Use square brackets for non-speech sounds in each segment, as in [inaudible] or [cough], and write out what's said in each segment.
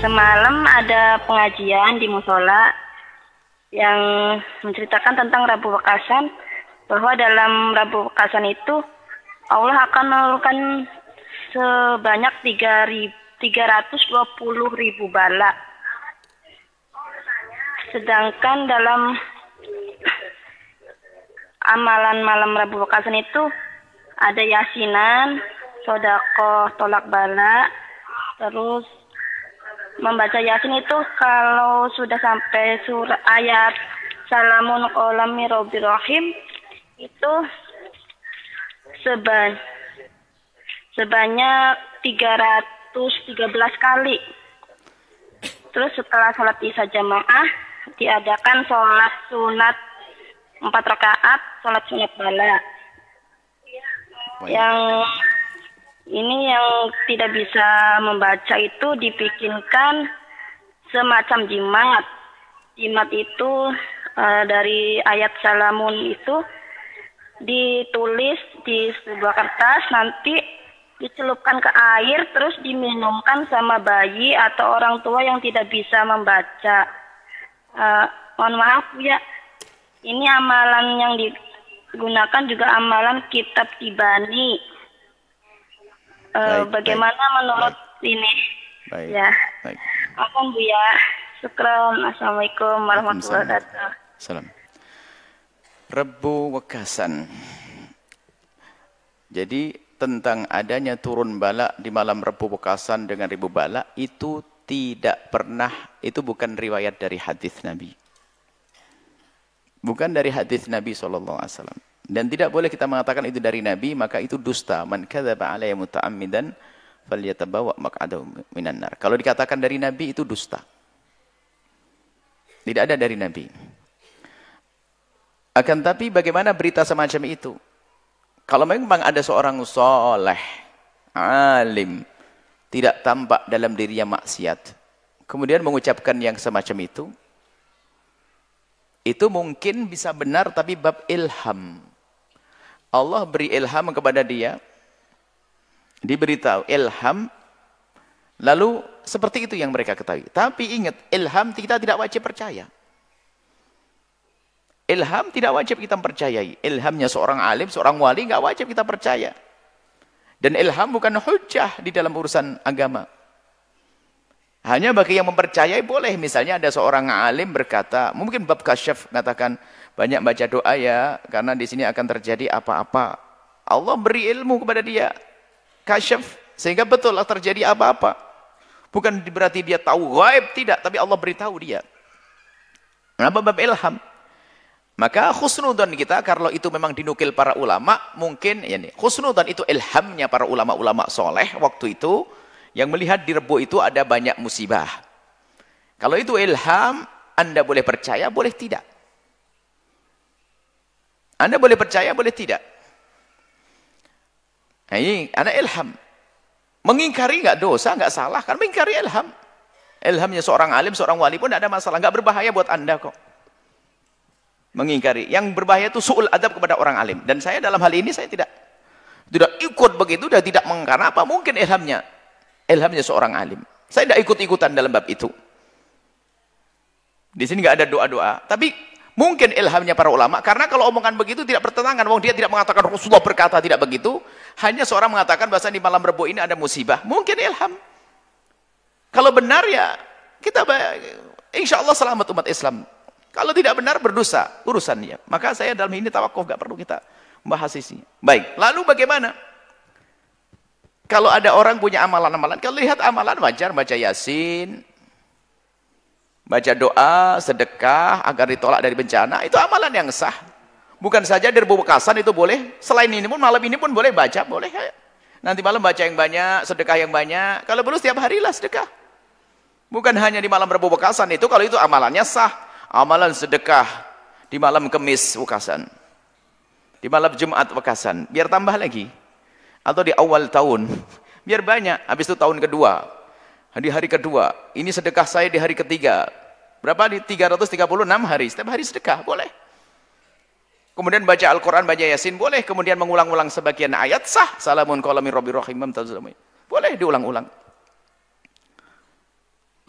semalam ada pengajian di musola yang menceritakan tentang Rabu Wekasan bahwa dalam Rabu Wekasan itu Allah akan menurunkan sebanyak 3.000 320 ribu bala. Sedangkan dalam amalan malam Rabu Wekasan itu ada yasinan, sodako, tolak bala, terus membaca yasin itu kalau sudah sampai surat ayat salamun qolami robbirahim itu seban sebanyak 313 kali. Terus setelah sholat isya jamaah diadakan sholat sunat empat rakaat, sholat sunat bala. Yang ini yang tidak bisa membaca itu dibikinkan semacam jimat. Jimat itu uh, dari ayat salamun itu ditulis di sebuah kertas nanti dicelupkan ke air terus diminumkan sama bayi atau orang tua yang tidak bisa membaca. Uh, mohon maaf ya, ini amalan yang digunakan juga amalan kitab Tibani. Uh, baik, bagaimana baik, menurut baik. ini? Baik. Ya. Baik. Apa Bu ya? Syukran. Assalamualaikum warahmatullahi wabarakatuh. Salam. Rebu Wekasan. Jadi tentang adanya turun bala di malam Rebu Wekasan dengan ribu bala itu tidak pernah itu bukan riwayat dari hadis Nabi. Bukan dari hadis Nabi wasallam. Dan tidak boleh kita mengatakan itu dari Nabi, maka itu dusta. Man kadzaba alayya muta'ammidan falyatabawa maq'adahu minan nar. Kalau dikatakan dari Nabi itu dusta. Tidak ada dari Nabi. Akan tapi bagaimana berita semacam itu? Kalau memang ada seorang soleh, alim, tidak tampak dalam dirinya maksiat, kemudian mengucapkan yang semacam itu, itu mungkin bisa benar tapi bab ilham. Allah beri ilham kepada dia, diberitahu ilham, lalu seperti itu yang mereka ketahui. Tapi ingat, ilham kita tidak wajib percaya. Ilham tidak wajib kita percayai. Ilhamnya seorang alim, seorang wali, nggak wajib kita percaya. Dan ilham bukan hujah di dalam urusan agama. Hanya bagi yang mempercayai boleh. Misalnya ada seorang alim berkata, mungkin bab kasyaf mengatakan, banyak baca doa ya, karena di sini akan terjadi apa-apa. Allah beri ilmu kepada dia. Kasyaf, sehingga betul terjadi apa-apa. Bukan berarti dia tahu gaib, tidak. Tapi Allah beritahu dia. Kenapa bab ilham? Maka khusnudon kita kalau itu memang dinukil para ulama, mungkin ya nih, khusnudon itu ilhamnya para ulama-ulama soleh waktu itu yang melihat di rebo itu ada banyak musibah. Kalau itu ilham, Anda boleh percaya, boleh tidak. Anda boleh percaya, boleh tidak. Nah, ini ada ilham. Mengingkari nggak dosa, nggak salah, kan mengingkari ilham. Ilhamnya seorang alim, seorang wali pun ada masalah, nggak berbahaya buat Anda kok mengingkari. Yang berbahaya itu su'ul adab kepada orang alim. Dan saya dalam hal ini saya tidak tidak ikut begitu dan tidak mengkarena apa? Mungkin ilhamnya. Ilhamnya seorang alim. Saya tidak ikut-ikutan dalam bab itu. Di sini nggak ada doa-doa. Tapi mungkin ilhamnya para ulama. Karena kalau omongan begitu tidak bertentangan. Wong dia tidak mengatakan Rasulullah berkata tidak begitu. Hanya seorang mengatakan bahasa di malam rebo ini ada musibah. Mungkin ilham. Kalau benar ya kita insya Allah selamat umat Islam. Kalau tidak benar berdosa urusannya. Maka saya dalam ini tawakuf gak perlu kita membahas isinya. Baik, lalu bagaimana? Kalau ada orang punya amalan-amalan, kalau lihat amalan wajar baca yasin, baca doa, sedekah agar ditolak dari bencana, itu amalan yang sah. Bukan saja dari bekasan itu boleh, selain ini pun malam ini pun boleh baca, boleh. Nanti malam baca yang banyak, sedekah yang banyak. Kalau perlu setiap harilah sedekah. Bukan hanya di malam Rabu Bekasan itu, kalau itu amalannya sah amalan sedekah di malam kemis wekasan di malam Jumat wekasan biar tambah lagi atau di awal tahun biar banyak habis itu tahun kedua di hari kedua ini sedekah saya di hari ketiga berapa di 336 hari setiap hari sedekah boleh kemudian baca Al-Quran baca Yasin boleh kemudian mengulang-ulang sebagian ayat sah salamun qalami rabbi rahimam boleh diulang-ulang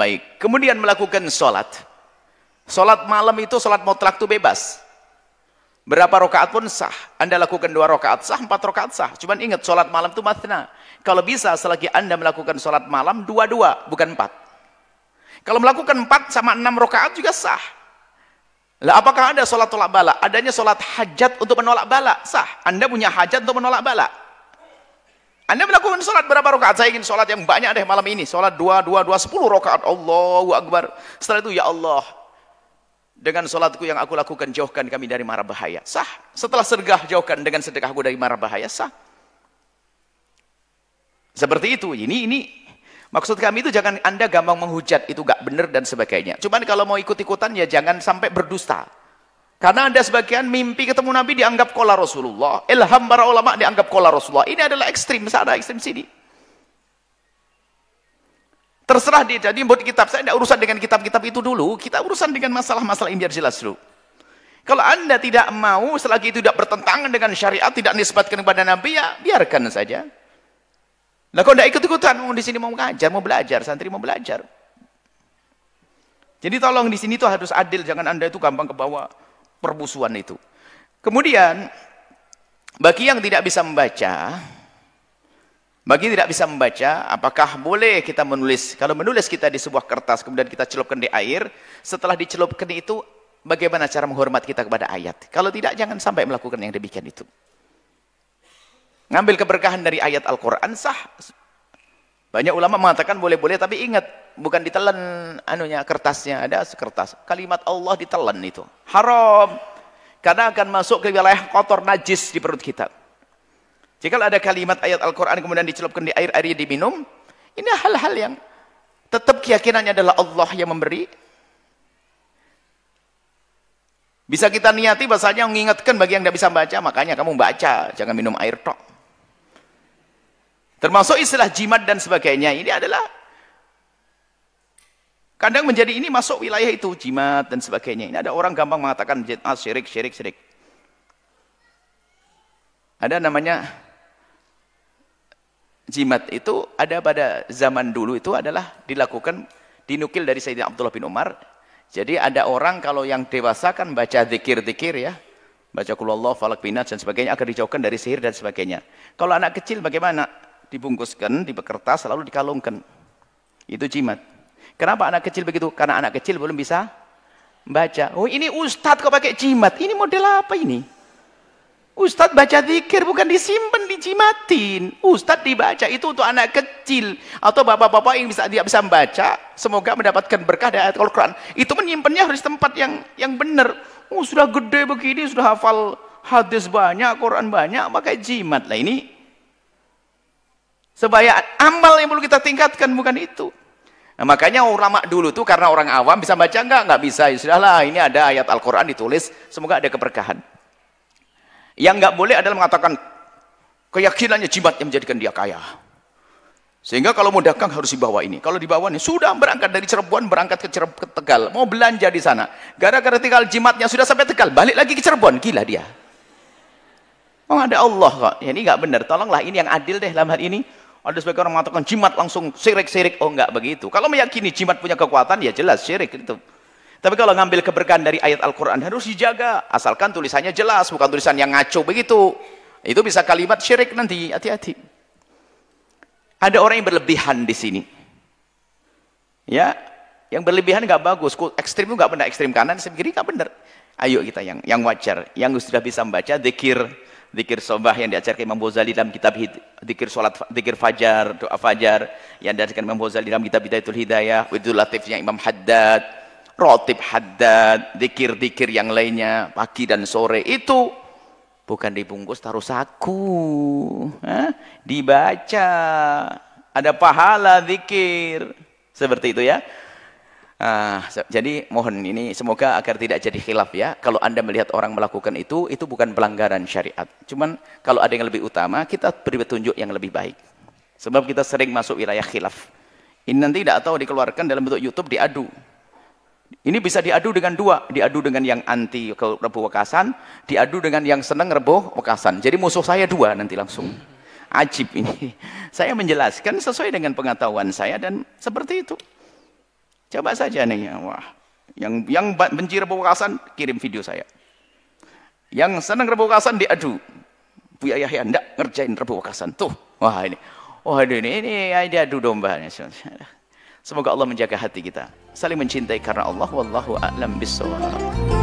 Baik, kemudian melakukan sholat. Sholat malam itu sholat mutlak itu bebas. Berapa rokaat pun sah. Anda lakukan dua rokaat sah, empat rokaat sah. Cuman ingat sholat malam itu matna. Kalau bisa selagi Anda melakukan sholat malam dua-dua, bukan empat. Kalau melakukan empat sama enam rokaat juga sah. Lah apakah ada sholat tolak bala? Adanya sholat hajat untuk menolak bala. Sah. Anda punya hajat untuk menolak bala. Anda melakukan sholat berapa rokaat? Saya ingin sholat yang banyak deh malam ini. Sholat dua, dua, dua, sepuluh rokaat. Allahu Akbar. Setelah itu, ya Allah, dengan sholatku yang aku lakukan, jauhkan kami dari mara bahaya. Sah. Setelah sedekah, jauhkan dengan sedekahku dari mara bahaya. Sah. Seperti itu. Ini, ini. Maksud kami itu jangan anda gampang menghujat. Itu gak benar dan sebagainya. Cuman kalau mau ikut-ikutan, ya jangan sampai berdusta. Karena anda sebagian mimpi ketemu Nabi dianggap kola Rasulullah. Ilham para ulama dianggap kola Rasulullah. Ini adalah ekstrim. Sana, ekstrim sini. Terserah dia. Jadi buat kitab saya tidak urusan dengan kitab-kitab itu dulu. Kita urusan dengan masalah-masalah ini biar jelas dulu. Kalau anda tidak mau, selagi itu tidak bertentangan dengan syariat, tidak nisbatkan kepada Nabi, ya biarkan saja. Nah kalau tidak ikut-ikutan, mau di sini mau mengajar, mau belajar, santri mau belajar. Jadi tolong di sini tuh harus adil, jangan anda itu gampang ke bawah permusuhan itu. Kemudian, bagi yang tidak bisa membaca, bagi tidak bisa membaca, apakah boleh kita menulis? Kalau menulis kita di sebuah kertas, kemudian kita celupkan di air, setelah dicelupkan itu, bagaimana cara menghormat kita kepada ayat? Kalau tidak, jangan sampai melakukan yang demikian itu. Ngambil keberkahan dari ayat Al-Quran, sah. Banyak ulama mengatakan boleh-boleh, tapi ingat, bukan ditelan anunya kertasnya, ada kertas. Kalimat Allah ditelan itu. Haram. Karena akan masuk ke wilayah kotor najis di perut kita. Jika ada kalimat ayat Al-Quran kemudian dicelupkan di air, air diminum, ini hal-hal yang tetap keyakinannya adalah Allah yang memberi. Bisa kita niati bahasanya mengingatkan bagi yang tidak bisa baca, makanya kamu baca, jangan minum air tok. Termasuk istilah jimat dan sebagainya, ini adalah kadang menjadi ini masuk wilayah itu, jimat dan sebagainya. Ini ada orang gampang mengatakan ah, syirik, syirik, syirik. Ada namanya jimat itu ada pada zaman dulu itu adalah dilakukan dinukil dari Sayyidina Abdullah bin Umar. Jadi ada orang kalau yang dewasa kan baca zikir-zikir ya. Baca kulallah, falak, binat dan sebagainya agar dijauhkan dari sihir dan sebagainya. Kalau anak kecil bagaimana? Dibungkuskan, di kertas lalu dikalungkan. Itu jimat. Kenapa anak kecil begitu? Karena anak kecil belum bisa baca. Oh ini ustadz kok pakai jimat? Ini model apa ini? Ustadz baca zikir bukan disimpan, dijimatin. Ustadz dibaca itu untuk anak kecil atau bapak-bapak yang bisa dia bisa membaca, semoga mendapatkan berkah dari Al-Qur'an. Itu menyimpannya harus tempat yang yang benar. Oh, sudah gede begini, sudah hafal hadis banyak, Quran banyak, pakai jimat. Lah ini sebaya amal yang perlu kita tingkatkan bukan itu. Nah, makanya ulama dulu tuh karena orang awam bisa baca enggak? Enggak bisa. Ya sudahlah, ini ada ayat Al-Qur'an ditulis, semoga ada keberkahan. Yang nggak boleh adalah mengatakan keyakinannya jimat yang menjadikan dia kaya. Sehingga kalau mau dagang harus dibawa ini. Kalau dibawa ini sudah berangkat dari Cirebon, berangkat ke, Cirebon, ke Tegal, mau belanja di sana. Gara-gara tinggal jimatnya sudah sampai Tegal, balik lagi ke Cirebon, gila dia. Oh ada Allah kok. Ya, ini nggak benar. Tolonglah ini yang adil deh dalam hal ini. Ada sebagian orang mengatakan jimat langsung sirik-sirik. Oh enggak begitu. Kalau meyakini jimat punya kekuatan ya jelas syirik itu. Tapi kalau ngambil keberkahan dari ayat Al-Quran harus dijaga. Asalkan tulisannya jelas, bukan tulisan yang ngaco begitu. Itu bisa kalimat syirik nanti, hati-hati. Ada orang yang berlebihan di sini. Ya, yang berlebihan nggak bagus. Ekstrim itu nggak benar, ekstrim kanan, ekstrim kiri nggak benar. Ayo kita yang yang wajar, yang sudah bisa membaca zikir, zikir sobah yang diajarkan Imam Ghazali dalam kitab zikir salat, zikir fajar, doa fajar yang diajarkan Imam Ghazali dalam kitab Hidayatul Hidayah, Widul Latifnya Imam Haddad, rotib haddad, dikir-dikir yang lainnya, pagi dan sore, itu bukan dibungkus taruh saku. Hah? Dibaca. Ada pahala dikir. Seperti itu ya. Ah, jadi mohon ini semoga agar tidak jadi khilaf ya. Kalau anda melihat orang melakukan itu, itu bukan pelanggaran syariat. Cuman kalau ada yang lebih utama, kita beri petunjuk yang lebih baik. Sebab kita sering masuk wilayah khilaf. Ini nanti tidak tahu dikeluarkan dalam bentuk YouTube diadu. Ini bisa diadu dengan dua, diadu dengan yang anti rebuh wekasan, diadu dengan yang senang rebuh wekasan. Jadi musuh saya dua nanti langsung. Ajib ini. [laughs] Saya menjelaskan sesuai dengan pengetahuan saya dan seperti itu. Coba saja nih, wah. Yang yang benci rebukasan kirim video saya. Yang senang rebukasan diadu. Buya Yahya ndak ngerjain rebukasan tuh. Wah ini. Wah ini ini diadu domba. Semoga Allah menjaga hati kita. Saling mencintai karena Allah wallahu a'lam bissawab.